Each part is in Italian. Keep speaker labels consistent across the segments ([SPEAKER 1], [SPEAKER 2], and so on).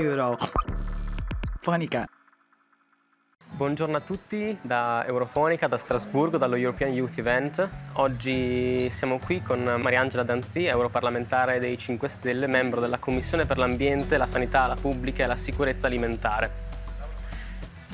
[SPEAKER 1] Eurofonica.
[SPEAKER 2] Buongiorno a tutti da Eurofonica, da Strasburgo, dallo European Youth Event. Oggi siamo qui con Mariangela Danzi, europarlamentare dei 5 Stelle, membro della Commissione per l'Ambiente, la Sanità, la Pubblica e la Sicurezza Alimentare.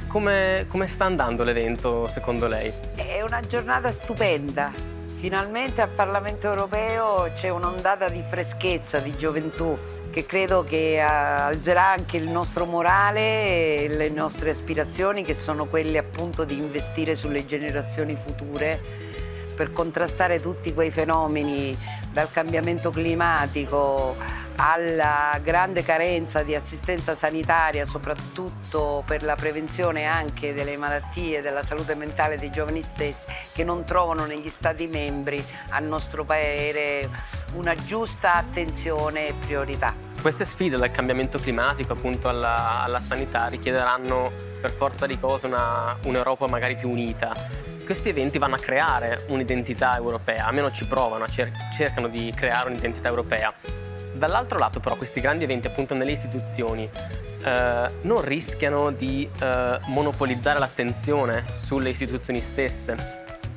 [SPEAKER 2] Come, come sta andando l'evento secondo lei?
[SPEAKER 3] È una giornata stupenda. Finalmente al Parlamento europeo c'è un'ondata di freschezza, di gioventù che credo che eh, alzerà anche il nostro morale e le nostre aspirazioni che sono quelle appunto di investire sulle generazioni future per contrastare tutti quei fenomeni dal cambiamento climatico alla grande carenza di assistenza sanitaria, soprattutto per la prevenzione anche delle malattie della salute mentale dei giovani stessi, che non trovano negli Stati membri, a nostro parere, una giusta attenzione e priorità.
[SPEAKER 2] Queste sfide dal cambiamento climatico appunto alla, alla sanità richiederanno per forza di cose una, un'Europa magari più unita. Questi eventi vanno a creare un'identità europea, almeno ci provano, cer- cercano di creare un'identità europea. Dall'altro lato però questi grandi eventi appunto nelle istituzioni eh, non rischiano di eh, monopolizzare l'attenzione sulle istituzioni stesse.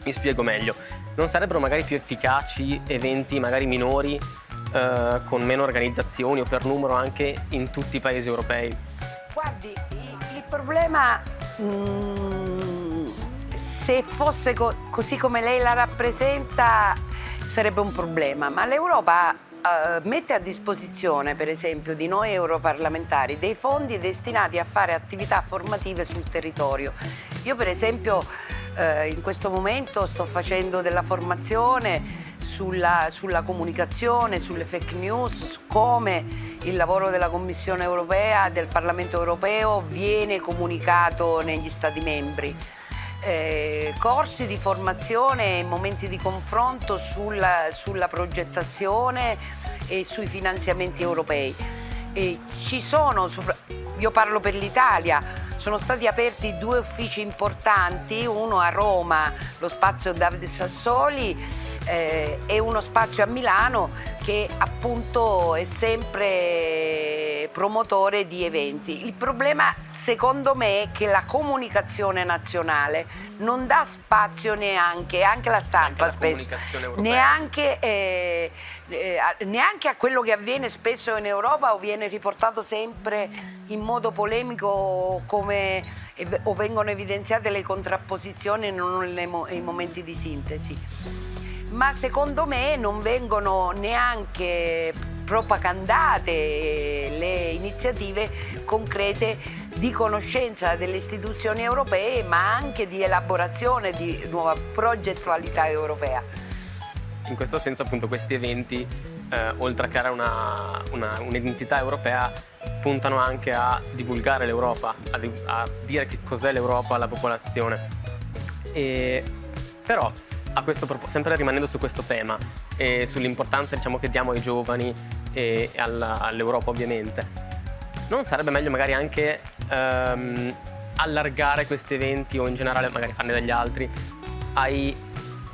[SPEAKER 2] Mi spiego meglio, non sarebbero magari più efficaci eventi magari minori eh, con meno organizzazioni o per numero anche in tutti i paesi europei?
[SPEAKER 3] Guardi, il problema mm, se fosse co- così come lei la rappresenta sarebbe un problema, ma l'Europa uh, mette a disposizione, per esempio, di noi europarlamentari dei fondi destinati a fare attività formative sul territorio. Io, per esempio, uh, in questo momento sto facendo della formazione sulla, sulla, comunicazione, sulle fake news, su come il lavoro della Commissione europea, del Parlamento europeo viene comunicato negli Stati membri eh, corsi di formazione e momenti di confronto sulla, sulla, progettazione e sui finanziamenti europei. E ci sono, io parlo per l'Italia, sono stati aperti due uffici importanti, uno a Roma, lo spazio Davide Sassoli, eh, e uno spazio a Milano che appunto è sempre promotore di eventi. Il problema secondo me è che la comunicazione nazionale non dà spazio neanche, anche la stampa
[SPEAKER 2] la
[SPEAKER 3] spesso, neanche, eh, eh, neanche a quello che avviene spesso in Europa o viene riportato sempre in modo polemico come, o vengono evidenziate le contrapposizioni e non i momenti di sintesi ma secondo me non vengono neanche propagandate le iniziative concrete di conoscenza delle istituzioni europee, ma anche di elaborazione di nuova progettualità europea.
[SPEAKER 2] In questo senso appunto questi eventi, eh, oltre a creare una, una, un'identità europea, puntano anche a divulgare l'Europa, a, a dire che cos'è l'Europa alla popolazione. E, però proposito, sempre rimanendo su questo tema e sull'importanza diciamo, che diamo ai giovani e alla, all'Europa ovviamente, non sarebbe meglio magari anche ehm, allargare questi eventi o in generale magari farne degli altri ai,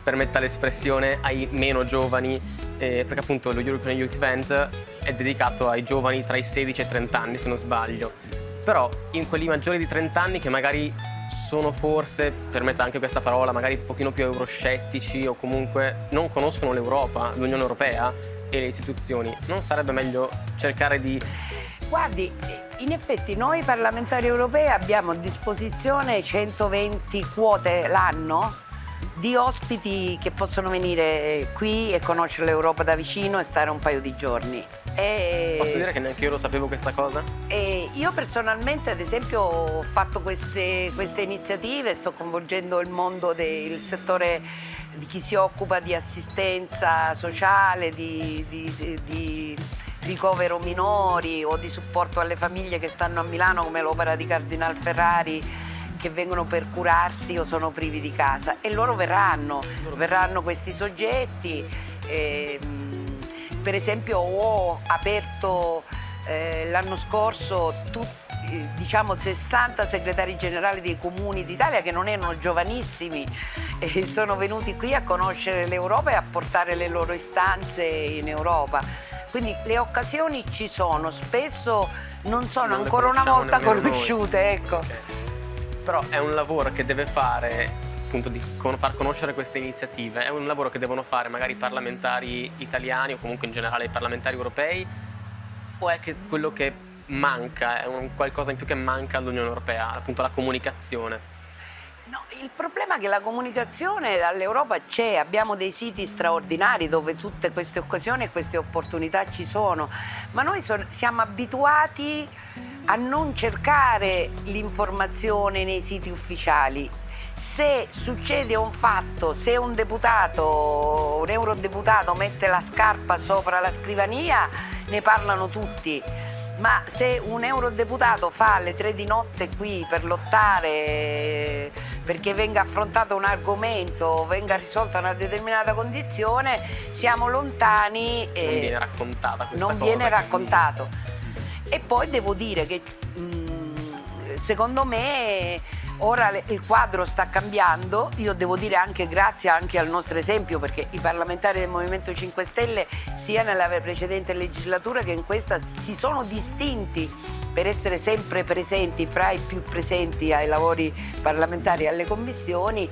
[SPEAKER 2] permetta l'espressione, ai meno giovani, eh, perché appunto lo European Youth Event è dedicato ai giovani tra i 16 e i 30 anni se non sbaglio, però in quelli maggiori di 30 anni che magari sono forse, permetta anche questa parola, magari un pochino più euroscettici o comunque non conoscono l'Europa, l'Unione Europea e le istituzioni, non sarebbe meglio cercare di...
[SPEAKER 3] Guardi, in effetti noi parlamentari europei abbiamo a disposizione 120 quote l'anno di ospiti che possono venire qui e conoscere l'Europa da vicino e stare un paio di giorni.
[SPEAKER 2] E... Posso dire che neanche io lo sapevo questa cosa?
[SPEAKER 3] Io personalmente, ad esempio, ho fatto queste, queste iniziative, sto coinvolgendo il mondo del settore di chi si occupa di assistenza sociale, di, di, di ricovero minori o di supporto alle famiglie che stanno a Milano come l'opera di Cardinal Ferrari che vengono per curarsi o sono privi di casa e loro verranno, verranno questi soggetti. E, per esempio ho aperto eh, l'anno scorso tutti diciamo 60 segretari generali dei comuni d'Italia che non erano giovanissimi e sono venuti qui a conoscere l'Europa e a portare le loro istanze in Europa. Quindi le occasioni ci sono, spesso non sono non ancora una volta conosciute. Ecco. Okay.
[SPEAKER 2] Però è un lavoro che deve fare appunto di far conoscere queste iniziative, è un lavoro che devono fare magari i parlamentari italiani o comunque in generale i parlamentari europei o è che quello che manca, è un qualcosa in più che manca all'Unione Europea, appunto la comunicazione?
[SPEAKER 3] No, il problema è che la comunicazione dall'Europa c'è, abbiamo dei siti straordinari dove tutte queste occasioni e queste opportunità ci sono, ma noi so- siamo abituati a non cercare l'informazione nei siti ufficiali. Se succede un fatto, se un deputato, un eurodeputato mette la scarpa sopra la scrivania, ne parlano tutti ma se un eurodeputato fa alle tre di notte qui per lottare perché venga affrontato un argomento, venga risolta una determinata condizione, siamo lontani
[SPEAKER 2] e non viene raccontata questa
[SPEAKER 3] non
[SPEAKER 2] cosa.
[SPEAKER 3] viene raccontato. E poi devo dire che mh, secondo me Ora il quadro sta cambiando, io devo dire anche grazie anche al nostro esempio perché i parlamentari del Movimento 5 Stelle sia nella precedente legislatura che in questa si sono distinti per essere sempre presenti, fra i più presenti ai lavori parlamentari e alle commissioni,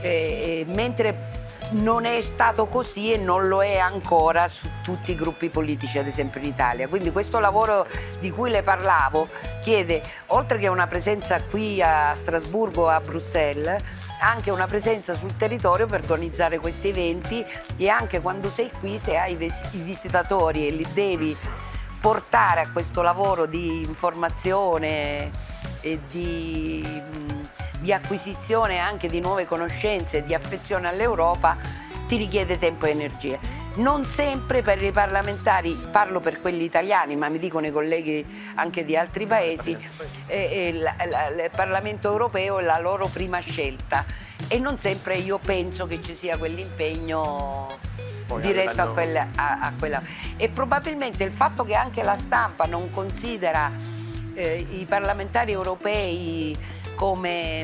[SPEAKER 3] eh, mentre non è stato così e non lo è ancora su tutti i gruppi politici, ad esempio in Italia. Quindi questo lavoro di cui le parlavo chiede, oltre che una presenza qui a Strasburgo, a Bruxelles, anche una presenza sul territorio per organizzare questi eventi e anche quando sei qui, se hai i visitatori e li devi portare a questo lavoro di informazione e di di acquisizione anche di nuove conoscenze e di affezione all'Europa ti richiede tempo e energie. Non sempre per i parlamentari, parlo per quelli italiani, ma mi dicono i colleghi anche di altri paesi, eh, il, il Parlamento europeo è la loro prima scelta e non sempre io penso che ci sia quell'impegno diretto a quella, a, a quella, E probabilmente il fatto che anche la stampa non considera eh, i parlamentari europei come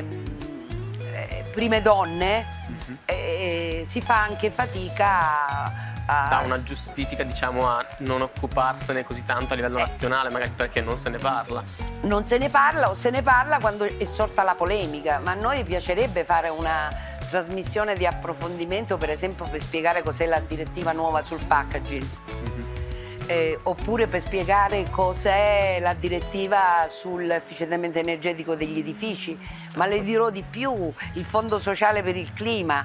[SPEAKER 3] eh, prime donne mm-hmm. eh, si fa anche fatica
[SPEAKER 2] a... Da una giustifica diciamo a non occuparsene così tanto a livello eh. nazionale, magari perché non se ne parla.
[SPEAKER 3] Non se ne parla o se ne parla quando è sorta la polemica, ma a noi piacerebbe fare una trasmissione di approfondimento per esempio per spiegare cos'è la direttiva nuova sul packaging eh, oppure per spiegare cos'è la direttiva sull'efficientamento energetico degli edifici, ma le dirò di più, il Fondo sociale per il clima.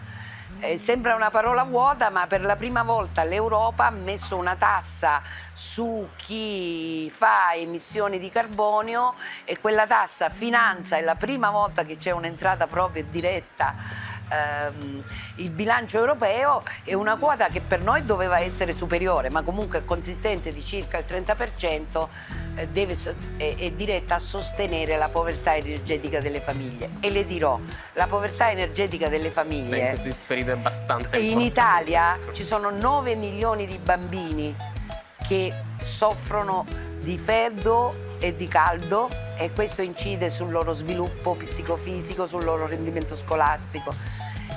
[SPEAKER 3] Eh, sembra una parola vuota, ma per la prima volta l'Europa ha messo una tassa su chi fa emissioni di carbonio e quella tassa finanzia, è la prima volta che c'è un'entrata proprio diretta ehm, il bilancio europeo è una quota che per noi doveva essere superiore, ma comunque consistente di circa il 30%, eh, deve, è, è diretta a sostenere la povertà energetica delle famiglie. E le dirò, la povertà energetica delle famiglie... Beh, in
[SPEAKER 2] questo periodo è abbastanza
[SPEAKER 3] In Italia ci sono 9 milioni di bambini che soffrono di freddo e di caldo e questo incide sul loro sviluppo psicofisico, sul loro rendimento scolastico.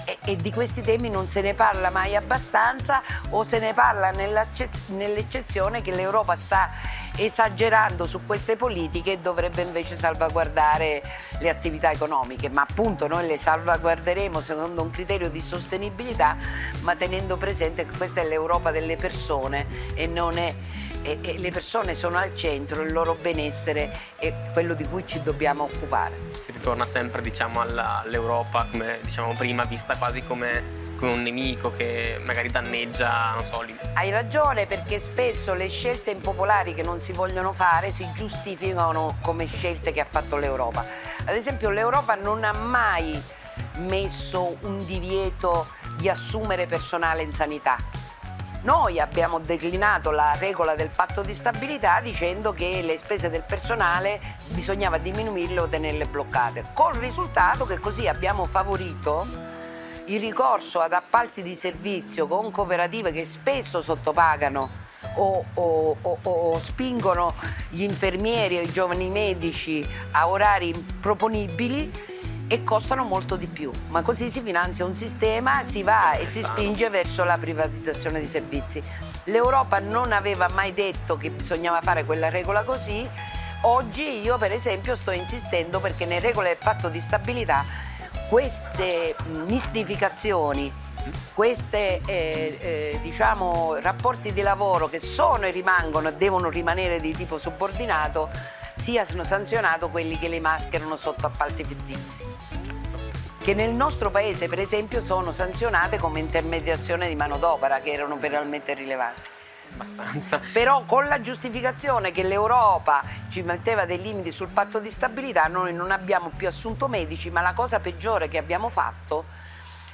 [SPEAKER 3] E, e, di questi temi non se ne parla mai abbastanza o se ne parla nell'eccezione che l'Europa sta esagerando su queste politiche e dovrebbe invece salvaguardare le attività economiche, ma appunto noi le salvaguarderemo secondo un criterio di sostenibilità, ma tenendo presente che questa è l'Europa delle persone e non è e, e le persone sono al centro, il loro benessere è quello di cui ci dobbiamo occupare.
[SPEAKER 2] Si ritorna sempre diciamo, all'Europa, come dicevamo prima, vista quasi come come un nemico che magari danneggia, non so.
[SPEAKER 3] Hai ragione perché spesso le scelte impopolari che non si vogliono fare si giustificano come scelte che ha fatto l'Europa. Ad esempio l'Europa non ha mai messo un divieto di assumere personale in sanità noi abbiamo declinato la regola del patto di stabilità dicendo che le spese del personale bisognava diminuirle o tenerle bloccate, col risultato che così abbiamo favorito il ricorso ad appalti di servizio con cooperative che spesso sottopagano o, o, o, o, spingono gli infermieri o i giovani medici a orari proponibili e costano molto di più, ma così si finanzia un sistema, si va e si spinge verso la privatizzazione di servizi. L'Europa non aveva mai detto che bisognava fare quella regola così. Oggi io per esempio sto insistendo perché nelle regole del patto di stabilità queste mistificazioni, questi eh, eh, diciamo, rapporti di lavoro che sono e rimangono e devono rimanere di tipo subordinato siano sanzionati quelli che li mascherano sotto appalti fittizi che nel nostro paese per esempio sono sanzionate come intermediazione di manodopera che erano penalmente rilevanti.
[SPEAKER 2] Abbastanza.
[SPEAKER 3] Però con la giustificazione che l'Europa ci metteva dei limiti sul patto di stabilità, noi non abbiamo più assunto medici, ma la cosa peggiore che abbiamo fatto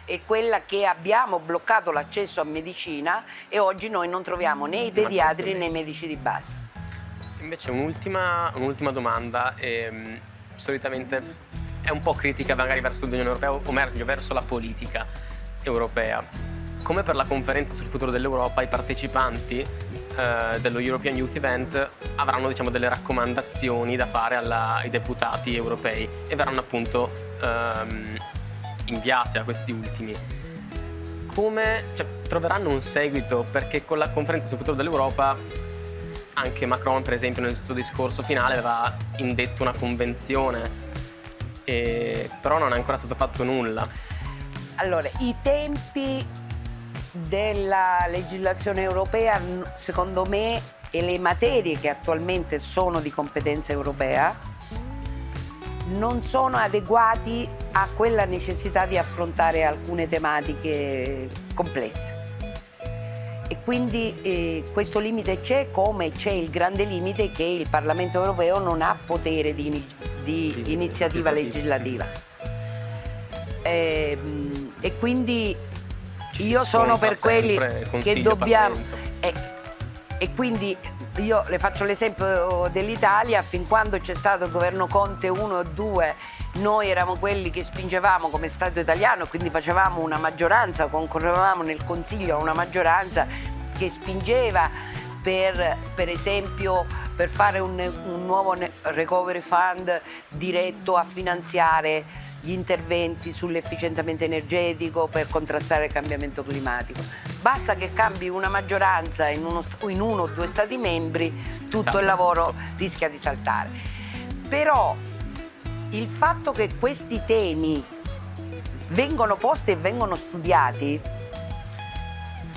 [SPEAKER 3] è quella che abbiamo bloccato l'accesso a medicina e oggi noi non troviamo né i pediatri né i medici di base.
[SPEAKER 2] Invece un'ultima, un'ultima domanda, ehm, solitamente è un po' critica magari verso l'Unione Europea o meglio verso la politica europea. Come per la conferenza sul futuro dell'Europa, i partecipanti eh, dello European Youth Event avranno diciamo, delle raccomandazioni da fare alla, ai deputati europei e verranno appunto ehm, inviate a questi ultimi. Come cioè, troveranno un seguito? Perché con la conferenza sul futuro dell'Europa anche Macron, per esempio, nel suo discorso finale aveva indetto una convenzione e, però non è ancora stato fatto nulla.
[SPEAKER 3] Allora, i tempi della legislazione europea, secondo me, e le materie che attualmente sono di competenza europea, non sono adeguati a quella necessità di affrontare alcune tematiche complesse. E quindi eh, questo limite c'è come c'è il grande limite che il Parlamento europeo non ha potere di di iniziativa legislativa. E, ehm, e quindi Ci io sono per quelli che dobbiamo... E, e quindi io le faccio l'esempio dell'Italia, fin quando c'è stato il governo Conte 1 e 2, noi eravamo quelli che spingevamo come Stato italiano, quindi facevamo una maggioranza, concorrevamo nel Consiglio a una maggioranza che spingeva per, per esempio per fare un, un nuovo recovery fund diretto a finanziare gli interventi sull'efficientamento energetico per contrastare il cambiamento climatico. Basta che cambi una maggioranza in uno, in uno o due Stati membri, tutto il lavoro rischia di saltare. Però il fatto che questi temi vengono posti e vengono studiati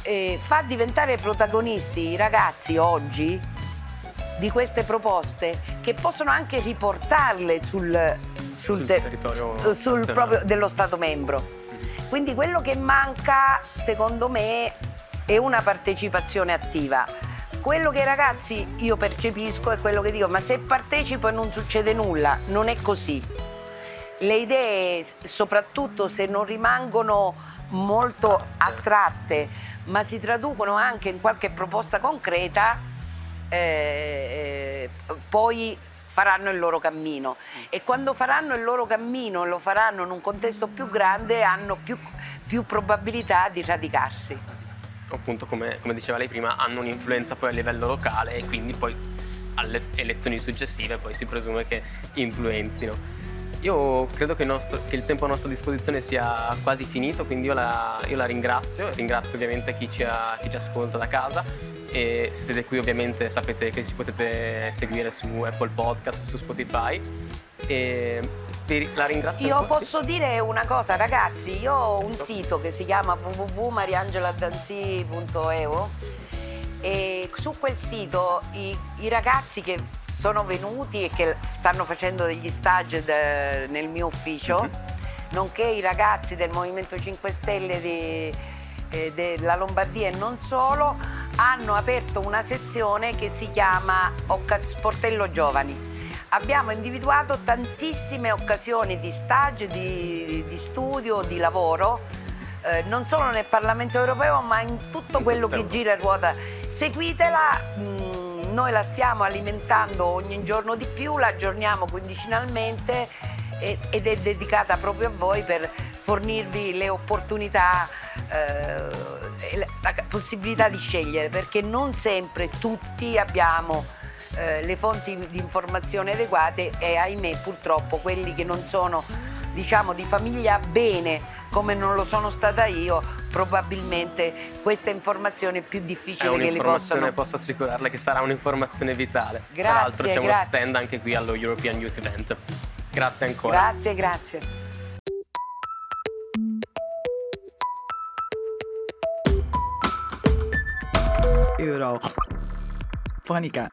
[SPEAKER 3] eh, fa diventare protagonisti i ragazzi oggi di queste proposte che possono anche riportarle sul, sul, sul territorio sul proprio dello Stato membro. Quindi quello che manca, secondo me, è una partecipazione attiva. Quello che i ragazzi io percepisco è quello che dico, ma se partecipo e non succede nulla, non è così. Le idee, soprattutto se non rimangono molto astratte, ma si traducono anche in qualche proposta concreta, eh, poi faranno il loro cammino e quando faranno il loro cammino e lo faranno in un contesto più grande hanno più, più probabilità di radicarsi.
[SPEAKER 2] Appunto come, come diceva lei prima hanno un'influenza poi a livello locale e quindi poi alle elezioni successive poi si presume che influenzino. Io credo che il, nostro, che il, tempo a nostra disposizione sia quasi finito, quindi io la, io la ringrazio, ringrazio ovviamente chi ci, ha, chi ci, ascolta da casa e se siete qui ovviamente sapete che ci potete seguire su Apple Podcast, su Spotify e la ringrazio.
[SPEAKER 3] Io posso dire una cosa ragazzi, io ho un sito che si chiama www.mariangeladanzi.eu e su quel sito i, i ragazzi che sono venuti e che stanno facendo degli stage de, nel mio ufficio, mm-hmm. nonché i ragazzi del Movimento 5 Stelle di, eh, della Lombardia e non solo, hanno aperto una sezione che si chiama Sportello Giovani. Abbiamo individuato tantissime occasioni di stage, di, di studio, di lavoro, eh, non solo nel Parlamento europeo ma in tutto quello che gira e ruota. Seguitela. Mh, mm, noi la stiamo alimentando ogni giorno di più, la aggiorniamo quindicinalmente ed è dedicata proprio a voi per fornirvi le opportunità, eh, la possibilità di scegliere, perché non sempre tutti abbiamo eh, le fonti di informazione adeguate e ahimè purtroppo quelli che non sono diciamo di famiglia bene come non lo sono stata io, probabilmente questa informazione è più difficile
[SPEAKER 2] è
[SPEAKER 3] che li possano...
[SPEAKER 2] posso assicurarle che sarà un'informazione vitale.
[SPEAKER 3] Grazie,
[SPEAKER 2] Tra l'altro c'è
[SPEAKER 3] grazie.
[SPEAKER 2] uno stand anche qui allo European Youth Event. Grazie ancora.
[SPEAKER 3] Grazie, grazie.
[SPEAKER 1] Euro. Fonica.